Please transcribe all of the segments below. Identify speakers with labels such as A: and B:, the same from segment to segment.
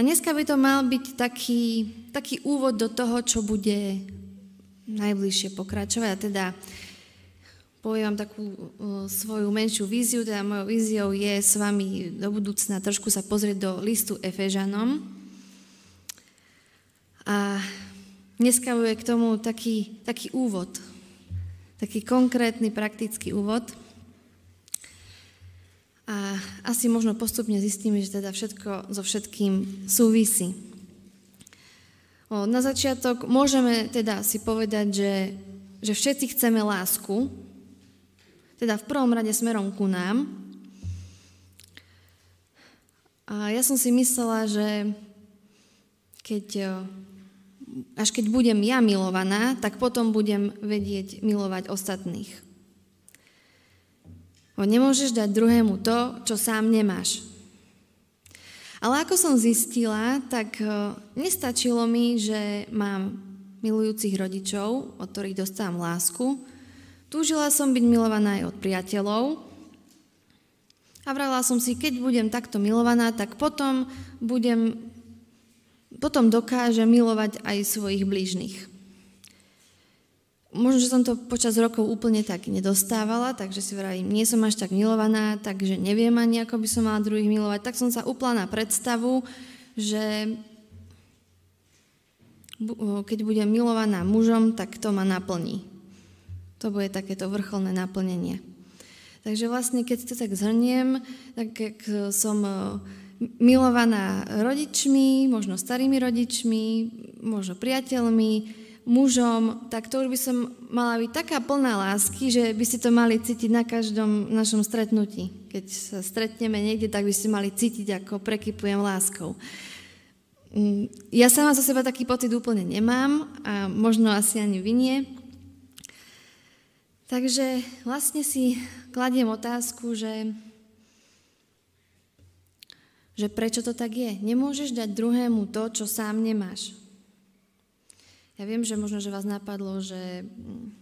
A: A dneska by to mal byť taký, taký úvod do toho, čo bude najbližšie pokračovať. A teda poviem vám takú uh, svoju menšiu víziu, teda mojou víziou je s vami do budúcna trošku sa pozrieť do listu Efežanom. A dneska bude k tomu taký, taký úvod, taký konkrétny, praktický úvod. A asi možno postupne zistíme, že teda všetko so všetkým súvisí. O, na začiatok môžeme teda si povedať, že, že všetci chceme lásku, teda v prvom rade smerom ku nám. A ja som si myslela, že keď, až keď budem ja milovaná, tak potom budem vedieť milovať ostatných. Bo nemôžeš dať druhému to, čo sám nemáš. Ale ako som zistila, tak e, nestačilo mi, že mám milujúcich rodičov, od ktorých dostávam lásku. Túžila som byť milovaná aj od priateľov. A vrala som si, keď budem takto milovaná, tak potom budem, potom dokážem milovať aj svojich blížnych. Možno, že som to počas rokov úplne tak nedostávala, takže si vravím, nie som až tak milovaná, takže neviem ani, ako by som mala druhých milovať. Tak som sa upla na predstavu, že keď budem milovaná mužom, tak to ma naplní. To bude takéto vrcholné naplnenie. Takže vlastne, keď to tak zhrniem, tak som e, milovaná rodičmi, možno starými rodičmi, možno priateľmi, mužom, tak to už by som mala byť taká plná lásky, že by ste to mali cítiť na každom našom stretnutí. Keď sa stretneme niekde, tak by ste mali cítiť, ako prekypujem láskou. Mm, ja sama za seba taký pocit úplne nemám a možno asi ani vy nie. Takže vlastne si kladiem otázku, že, že prečo to tak je. Nemôžeš dať druhému to, čo sám nemáš. Ja viem, že možno, že vás napadlo, že mm,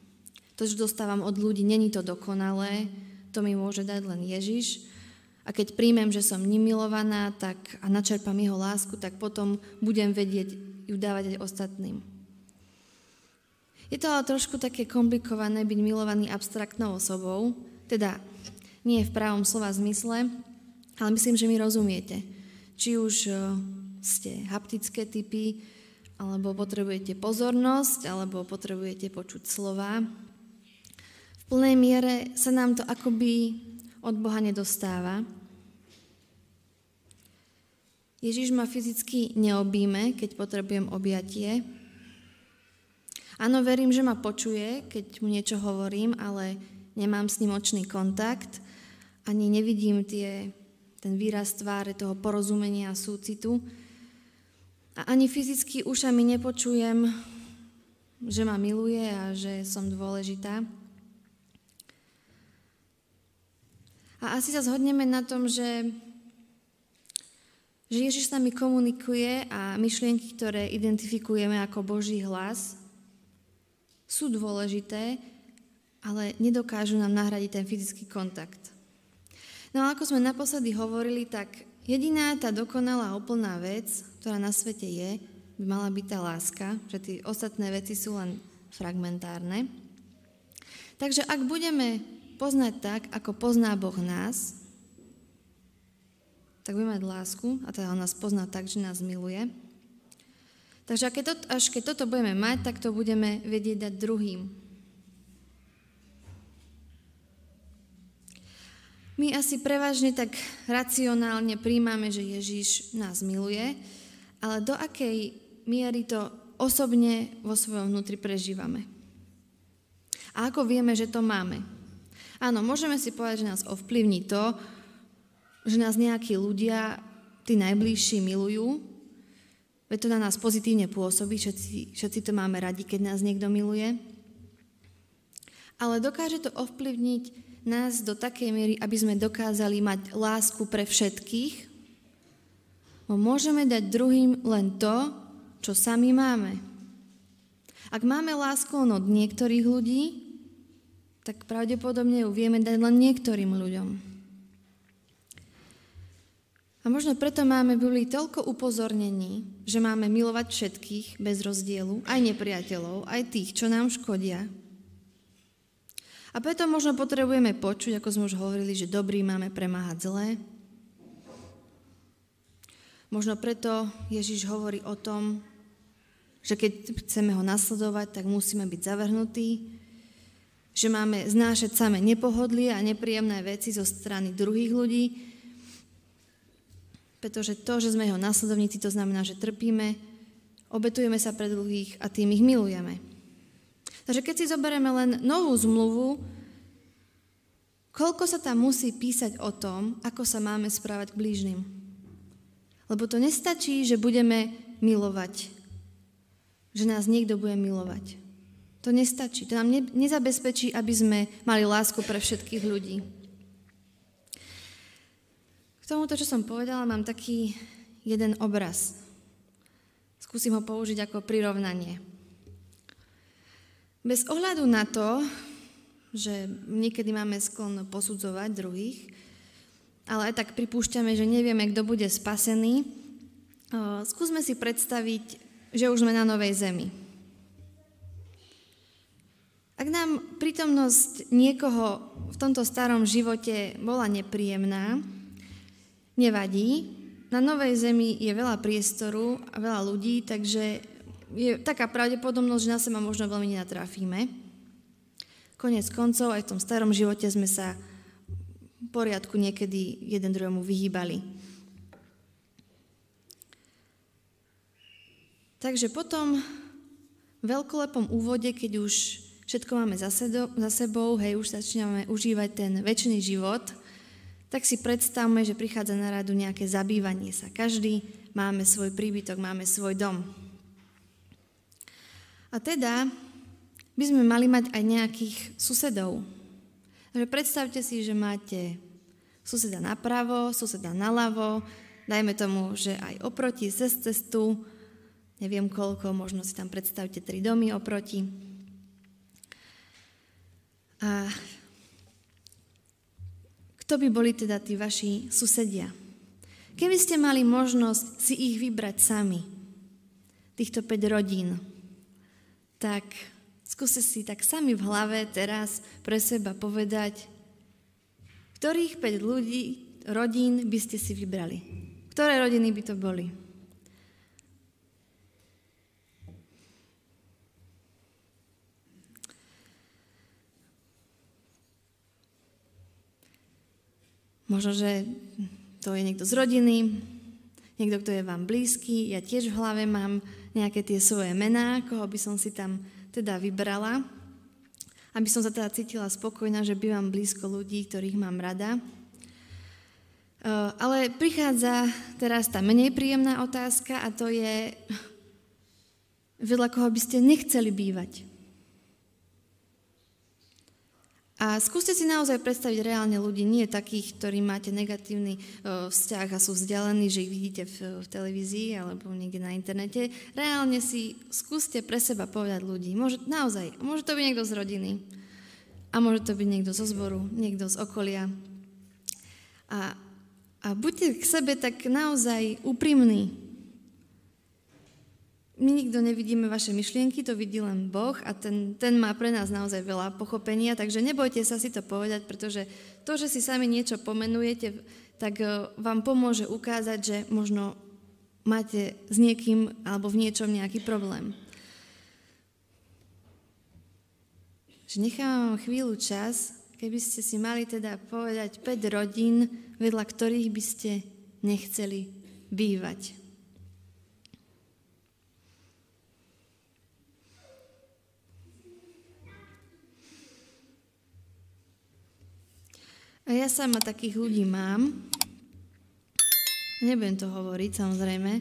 A: to, čo dostávam od ľudí, není to dokonalé, to mi môže dať len Ježiš. A keď príjmem, že som ním milovaná tak, a načerpám jeho lásku, tak potom budem vedieť ju dávať aj ostatným. Je to ale trošku také komplikované byť milovaný abstraktnou osobou, teda nie v pravom slova zmysle, ale myslím, že mi rozumiete. Či už eh, ste haptické typy, alebo potrebujete pozornosť, alebo potrebujete počuť slova. V plnej miere sa nám to akoby od Boha nedostáva. Ježiš ma fyzicky neobíme, keď potrebujem objatie. Áno, verím, že ma počuje, keď mu niečo hovorím, ale nemám s ním očný kontakt, ani nevidím tie, ten výraz tváre toho porozumenia a súcitu, a ani fyzicky ušami nepočujem, že ma miluje a že som dôležitá. A asi sa zhodneme na tom, že, že Ježiš s nami komunikuje a myšlienky, ktoré identifikujeme ako Boží hlas, sú dôležité, ale nedokážu nám nahradiť ten fyzický kontakt. No a ako sme naposledy hovorili, tak Jediná tá dokonalá úplná vec, ktorá na svete je, by mala byť tá láska, že tie ostatné veci sú len fragmentárne. Takže ak budeme poznať tak, ako pozná Boh nás, tak budeme mať lásku, a teda on nás pozná tak, že nás miluje. Takže keď to, až keď toto budeme mať, tak to budeme vedieť dať druhým. My asi prevažne tak racionálne príjmame, že Ježiš nás miluje, ale do akej miery to osobne vo svojom vnútri prežívame. A ako vieme, že to máme? Áno, môžeme si povedať, že nás ovplyvní to, že nás nejakí ľudia, tí najbližší, milujú, veď to na nás pozitívne pôsobí, všetci, všetci to máme radi, keď nás niekto miluje. Ale dokáže to ovplyvniť nás do takej miery, aby sme dokázali mať lásku pre všetkých, môžeme dať druhým len to, čo sami máme. Ak máme lásku od niektorých ľudí, tak pravdepodobne ju vieme dať len niektorým ľuďom. A možno preto máme v toľko upozornení, že máme milovať všetkých bez rozdielu, aj nepriateľov, aj tých, čo nám škodia. A preto možno potrebujeme počuť, ako sme už hovorili, že dobrý máme premáhať zlé. Možno preto Ježiš hovorí o tom, že keď chceme ho nasledovať, tak musíme byť zavrhnutí, že máme znášať samé nepohodlie a nepríjemné veci zo strany druhých ľudí, pretože to, že sme jeho následovníci, to znamená, že trpíme, obetujeme sa pre druhých a tým ich milujeme. Takže keď si zoberieme len novú zmluvu, koľko sa tam musí písať o tom, ako sa máme správať k blížnym. Lebo to nestačí, že budeme milovať. Že nás niekto bude milovať. To nestačí. To nám nezabezpečí, aby sme mali lásku pre všetkých ľudí tomuto, čo som povedala, mám taký jeden obraz. Skúsim ho použiť ako prirovnanie. Bez ohľadu na to, že niekedy máme sklon posudzovať druhých, ale aj tak pripúšťame, že nevieme, kto bude spasený, skúsme si predstaviť, že už sme na Novej Zemi. Ak nám prítomnosť niekoho v tomto starom živote bola nepríjemná, nevadí. Na Novej Zemi je veľa priestoru a veľa ľudí, takže je taká pravdepodobnosť, že na seba možno veľmi nenatrafíme. Konec koncov, aj v tom starom živote sme sa poriadku niekedy jeden druhému vyhýbali. Takže potom v veľkolepom úvode, keď už všetko máme za, sebou, hej, už začíname užívať ten väčší život – tak si predstavme, že prichádza na radu nejaké zabývanie sa. Každý máme svoj príbytok, máme svoj dom. A teda by sme mali mať aj nejakých susedov. Takže predstavte si, že máte suseda napravo, suseda naľavo, dajme tomu, že aj oproti, cez cestu, neviem koľko, možno si tam predstavte tri domy oproti. A kto by boli teda tí vaši susedia? Keby ste mali možnosť si ich vybrať sami, týchto 5 rodín, tak skúste si tak sami v hlave teraz pre seba povedať, ktorých 5 ľudí, rodín by ste si vybrali. Ktoré rodiny by to boli? Možno, že to je niekto z rodiny, niekto, kto je vám blízky. Ja tiež v hlave mám nejaké tie svoje mená, koho by som si tam teda vybrala, aby som sa teda cítila spokojná, že bývam blízko ľudí, ktorých mám rada. E, ale prichádza teraz tá menej príjemná otázka a to je, vedľa koho by ste nechceli bývať. A skúste si naozaj predstaviť reálne ľudí, nie takých, ktorí máte negatívny vzťah a sú vzdialení, že ich vidíte v, v televízii alebo niekde na internete. Reálne si skúste pre seba povedať ľudí. Môže, naozaj, môže to byť niekto z rodiny a môže to byť niekto zo zboru, niekto z okolia. A, a buďte k sebe tak naozaj úprimní, my nikto nevidíme vaše myšlienky, to vidí len Boh a ten, ten má pre nás naozaj veľa pochopenia, takže nebojte sa si to povedať, pretože to, že si sami niečo pomenujete, tak e, vám pomôže ukázať, že možno máte s niekým alebo v niečom nejaký problém. Že nechávam vám chvíľu čas, keby ste si mali teda povedať 5 rodín, vedľa ktorých by ste nechceli bývať. A ja sama takých ľudí mám. Nebudem to hovoriť, samozrejme.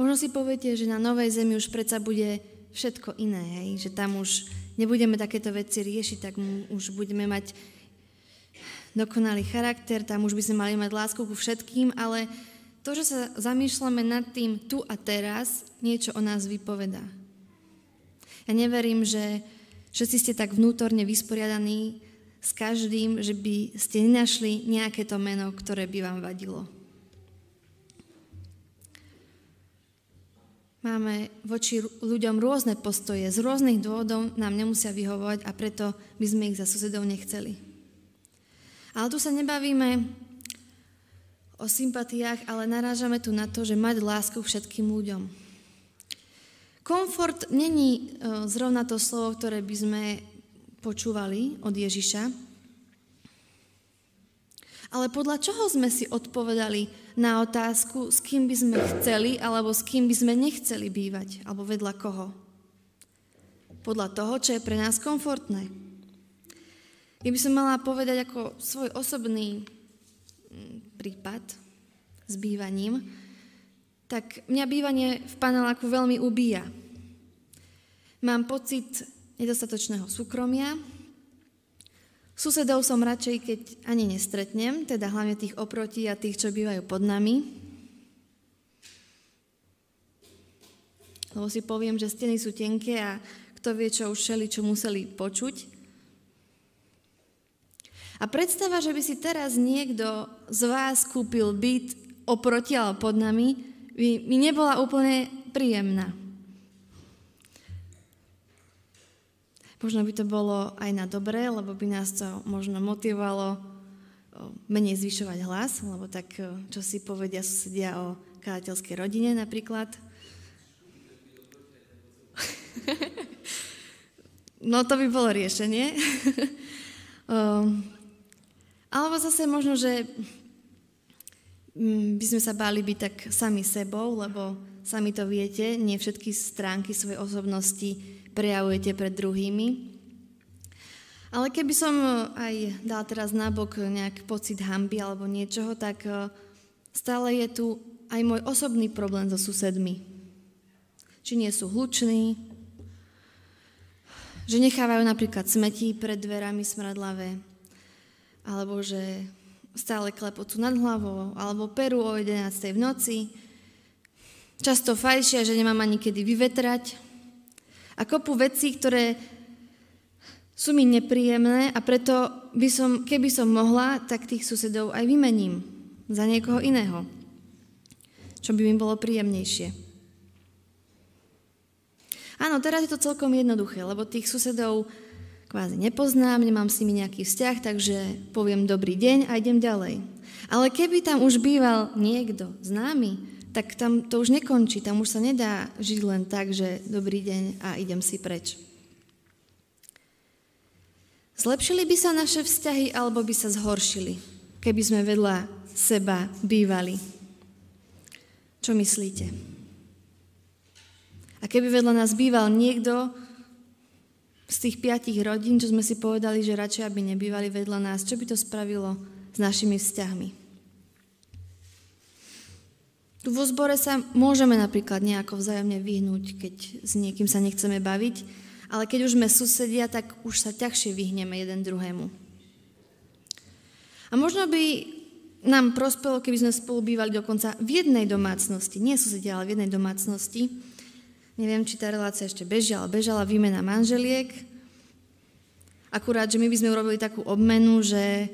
A: Možno si poviete, že na Novej Zemi už predsa bude všetko iné, hej? že tam už nebudeme takéto veci riešiť, tak už budeme mať dokonalý charakter, tam už by sme mali mať lásku ku všetkým, ale to, že sa zamýšľame nad tým tu a teraz, niečo o nás vypovedá. Ja neverím, že Všetci ste tak vnútorne vysporiadaní s každým, že by ste nenašli nejaké to meno, ktoré by vám vadilo. Máme voči ľuďom rôzne postoje, z rôznych dôvodov nám nemusia vyhovovať a preto by sme ich za susedov nechceli. Ale tu sa nebavíme o sympatiách, ale narážame tu na to, že mať lásku všetkým ľuďom. Komfort není e, zrovna to slovo, ktoré by sme počúvali od Ježiša, ale podľa čoho sme si odpovedali na otázku, s kým by sme chceli alebo s kým by sme nechceli bývať, alebo vedľa koho? Podľa toho, čo je pre nás komfortné. Keby som mala povedať ako svoj osobný mm, prípad s bývaním, tak mňa bývanie v paneláku veľmi ubíja. Mám pocit nedostatočného súkromia, Susedov som radšej, keď ani nestretnem, teda hlavne tých oproti a tých, čo bývajú pod nami. Lebo si poviem, že steny sú tenké a kto vie, čo už šeli, čo museli počuť. A predstava, že by si teraz niekto z vás kúpil byt oproti alebo pod nami, mi nebola úplne príjemná. Možno by to bolo aj na dobré, lebo by nás to možno motivovalo menej zvyšovať hlas, lebo tak, čo si povedia susedia o kazateľskej rodine napríklad. no to by bolo riešenie. Alebo zase možno, že by sme sa báli byť tak sami sebou, lebo sami to viete, nie všetky stránky svojej osobnosti prejavujete pred druhými. Ale keby som e, aj dal teraz nabok nejaký pocit hamby alebo niečoho, tak e, stále je tu aj môj osobný problém so susedmi. Či nie sú hluční, že nechávajú napríklad smetí pred dverami smradlavé, alebo že stále klepocú nad hlavou, alebo perú o 11. v noci, často fajšia, že nemám ani kedy vyvetrať, a kopu vecí, ktoré sú mi nepríjemné a preto by som, keby som mohla, tak tých susedov aj vymením za niekoho iného, čo by mi bolo príjemnejšie. Áno, teraz je to celkom jednoduché, lebo tých susedov kvázi nepoznám, nemám s nimi nejaký vzťah, takže poviem dobrý deň a idem ďalej. Ale keby tam už býval niekto známy, tak tam to už nekončí, tam už sa nedá žiť len tak, že dobrý deň a idem si preč. Zlepšili by sa naše vzťahy alebo by sa zhoršili, keby sme vedľa seba bývali? Čo myslíte? A keby vedľa nás býval niekto z tých piatich rodín, čo sme si povedali, že radšej aby nebývali vedľa nás, čo by to spravilo s našimi vzťahmi? Tu vo zbore sa môžeme napríklad nejako vzájomne vyhnúť, keď s niekým sa nechceme baviť, ale keď už sme susedia, tak už sa ťažšie vyhneme jeden druhému. A možno by nám prospelo, keby sme spolu bývali dokonca v jednej domácnosti, nie susedia, ale v jednej domácnosti. Neviem, či tá relácia ešte bežala, bežala výmena manželiek. Akurát, že my by sme urobili takú obmenu, že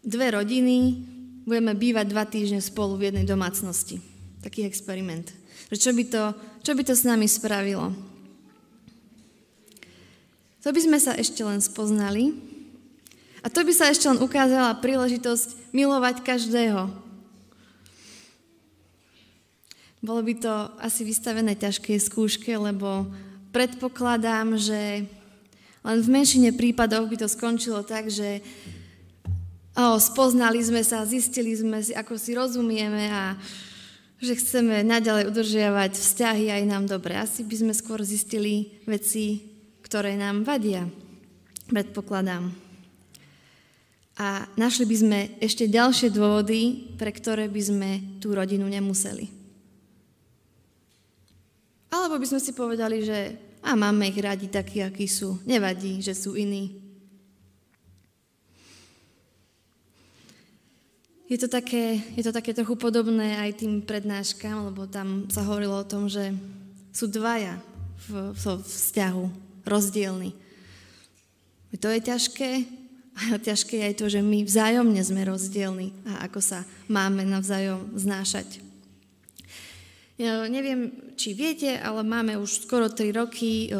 A: dve rodiny budeme bývať dva týždne spolu v jednej domácnosti taký experiment. Čo by, to, čo by to s nami spravilo? To by sme sa ešte len spoznali a to by sa ešte len ukázala príležitosť milovať každého. Bolo by to asi vystavené ťažkej skúške, lebo predpokladám, že len v menšine prípadov by to skončilo tak, že oh, spoznali sme sa, zistili sme si, ako si rozumieme a že chceme naďalej udržiavať vzťahy aj nám dobre. Asi by sme skôr zistili veci, ktoré nám vadia, predpokladám. A našli by sme ešte ďalšie dôvody, pre ktoré by sme tú rodinu nemuseli. Alebo by sme si povedali, že a máme ich radi takí, akí sú. Nevadí, že sú iní. Je to, také, je to také trochu podobné aj tým prednáškam, lebo tam sa hovorilo o tom, že sú dvaja v, v vzťahu rozdielni. To je ťažké, ale ťažké je aj to, že my vzájomne sme rozdielni a ako sa máme navzájom znášať. Neviem, či viete, ale máme už skoro 3 roky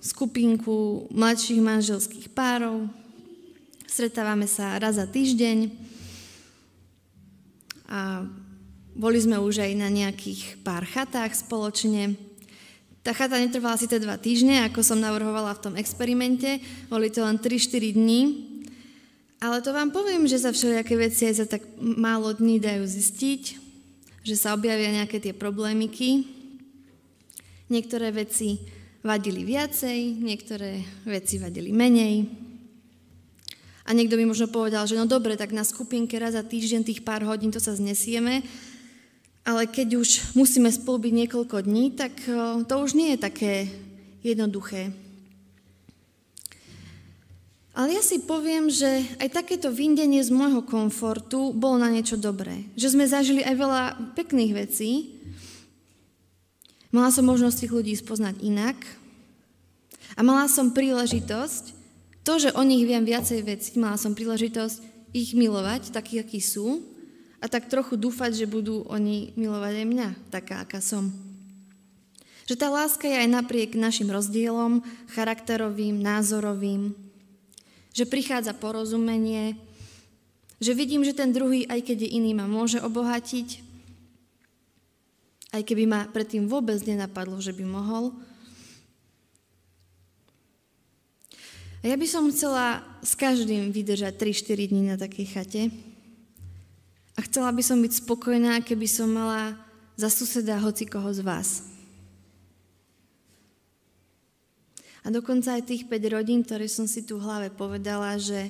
A: skupinku mladších manželských párov. Stretávame sa raz za týždeň a boli sme už aj na nejakých pár chatách spoločne. Tá chata netrvala síce dva týždne, ako som navrhovala v tom experimente, boli to len 3-4 dní, ale to vám poviem, že za všelijaké veci aj za tak málo dní dajú zistiť, že sa objavia nejaké tie problémiky. Niektoré veci vadili viacej, niektoré veci vadili menej. A niekto by možno povedal, že no dobre, tak na skupinke raz za týždeň tých pár hodín to sa znesieme, ale keď už musíme spolu byť niekoľko dní, tak eh, to už nie je také jednoduché. Ale ja si poviem, že aj takéto vyndenie z môjho komfortu bolo na niečo dobré. Že sme zažili aj veľa pekných vecí. Mala som možnosť tých ľudí spoznať inak. A mala som príležitosť, to, že o nich viem viacej veci, mala som príležitosť ich milovať, takí, akí sú, a tak trochu dúfať, že budú oni milovať aj mňa, taká, aká som. Že tá láska je aj napriek našim rozdielom, charakterovým, názorovým, že prichádza porozumenie, že vidím, že ten druhý, aj keď je iný, ma môže obohatiť, aj keby ma predtým vôbec nenapadlo, že by mohol. A ja by som chcela s každým vydržať 3-4 dní na takej chate, a chcela by som byť spokojná, keby som mala za suseda hoci koho z vás. A dokonca aj tých 5 rodín, ktoré som si tu v hlave povedala, že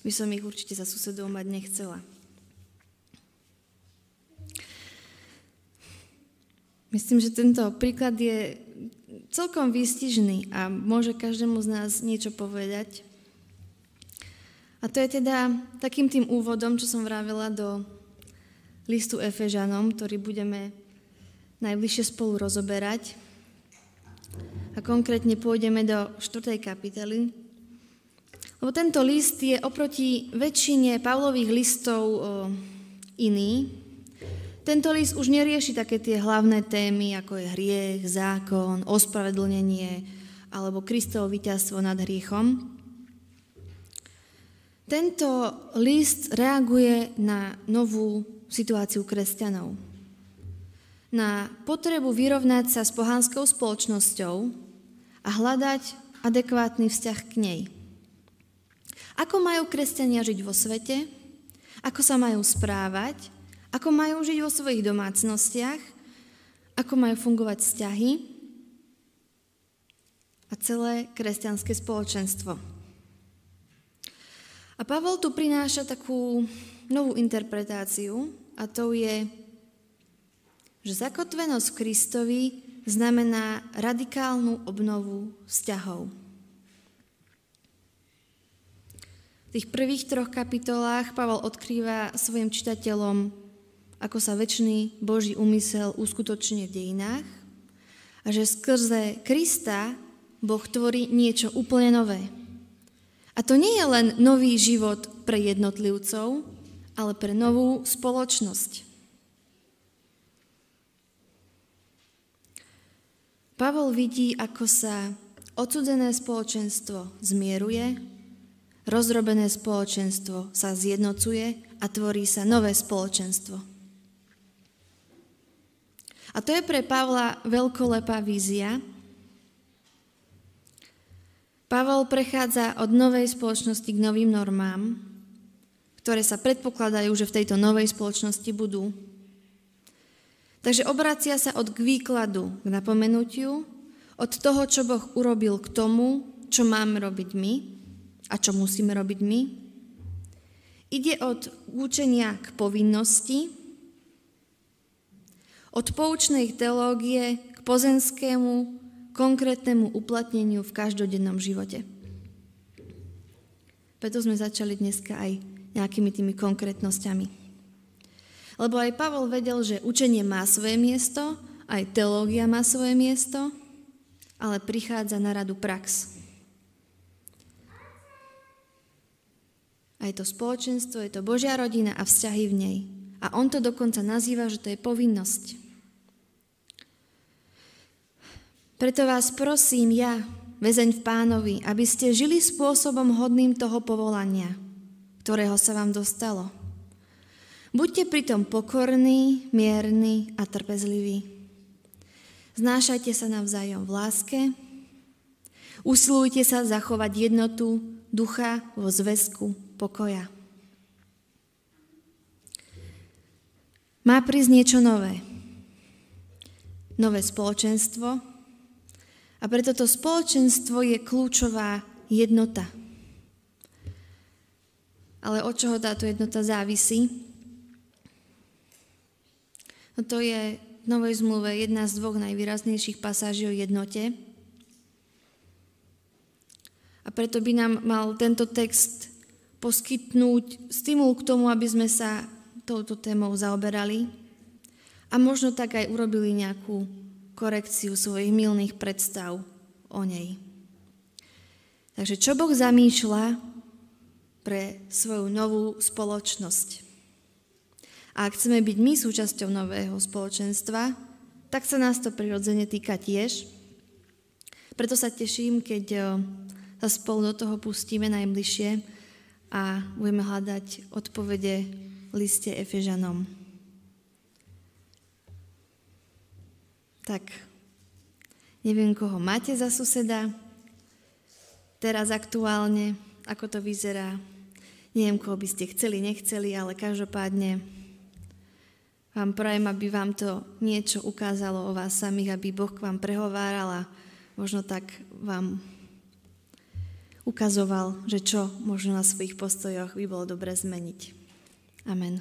A: by som ich určite za susedov mať nechcela. Myslím, že tento príklad je celkom výstižný a môže každému z nás niečo povedať. A to je teda takým tým úvodom, čo som vravila do listu Efežanom, ktorý budeme najbližšie spolu rozoberať. A konkrétne pôjdeme do 4. kapitoly. Lebo tento list je oproti väčšine Pavlových listov iný. Tento list už nerieši také tie hlavné témy, ako je hriech, zákon, ospravedlnenie alebo Kristovo víťazstvo nad hriechom. Tento list reaguje na novú situáciu kresťanov. Na potrebu vyrovnať sa s pohanskou spoločnosťou a hľadať adekvátny vzťah k nej. Ako majú kresťania žiť vo svete? Ako sa majú správať? Ako majú žiť vo svojich domácnostiach? Ako majú fungovať vzťahy? A celé kresťanské spoločenstvo. A Pavol tu prináša takú novú interpretáciu a to je, že zakotvenosť Kristovi znamená radikálnu obnovu vzťahov. V tých prvých troch kapitolách Pavel odkrýva svojim čitateľom, ako sa väčší Boží úmysel uskutočne v dejinách a že skrze Krista Boh tvorí niečo úplne nové – a to nie je len nový život pre jednotlivcov, ale pre novú spoločnosť. Pavol vidí, ako sa odsudzené spoločenstvo zmieruje, rozrobené spoločenstvo sa zjednocuje a tvorí sa nové spoločenstvo. A to je pre Pavla veľkolepá vízia, Pavel prechádza od novej spoločnosti k novým normám, ktoré sa predpokladajú, že v tejto novej spoločnosti budú. Takže obracia sa od k výkladu, k napomenutiu, od toho, čo Boh urobil k tomu, čo máme robiť my a čo musíme robiť my. Ide od účenia k povinnosti, od poučnej teológie k pozemskému konkrétnemu uplatneniu v každodennom živote. Preto sme začali dneska aj nejakými tými konkrétnosťami. Lebo aj Pavol vedel, že učenie má svoje miesto, aj teológia má svoje miesto, ale prichádza na radu prax. A je to spoločenstvo, je to Božia rodina a vzťahy v nej. A on to dokonca nazýva, že to je povinnosť. Preto vás prosím ja, väzeň v pánovi, aby ste žili spôsobom hodným toho povolania, ktorého sa vám dostalo. Buďte pritom pokorní, mierni a trpezliví. Znášajte sa navzájom v láske, usilujte sa zachovať jednotu ducha vo zväzku pokoja. Má prísť niečo nové. Nové spoločenstvo. A preto to spoločenstvo je kľúčová jednota. Ale od čoho táto jednota závisí? No to je v Novej zmluve jedna z dvoch najvýraznejších pasáží o jednote. A preto by nám mal tento text poskytnúť stimul k tomu, aby sme sa touto témou zaoberali a možno tak aj urobili nejakú korekciu svojich milných predstav o nej. Takže čo Boh zamýšľa pre svoju novú spoločnosť? A ak chceme byť my súčasťou nového spoločenstva, tak sa nás to prirodzene týka tiež. Preto sa teším, keď eh, sa spolu do toho pustíme najbližšie a budeme hľadať odpovede v liste Efežanom. Tak, neviem, koho máte za suseda, teraz aktuálne, ako to vyzerá. Neviem, koho by ste chceli, nechceli, ale každopádne vám prajem, aby vám to niečo ukázalo o vás samých, aby Boh k vám prehováral a možno tak vám ukazoval, že čo možno na svojich postojoch by bolo dobre zmeniť. Amen.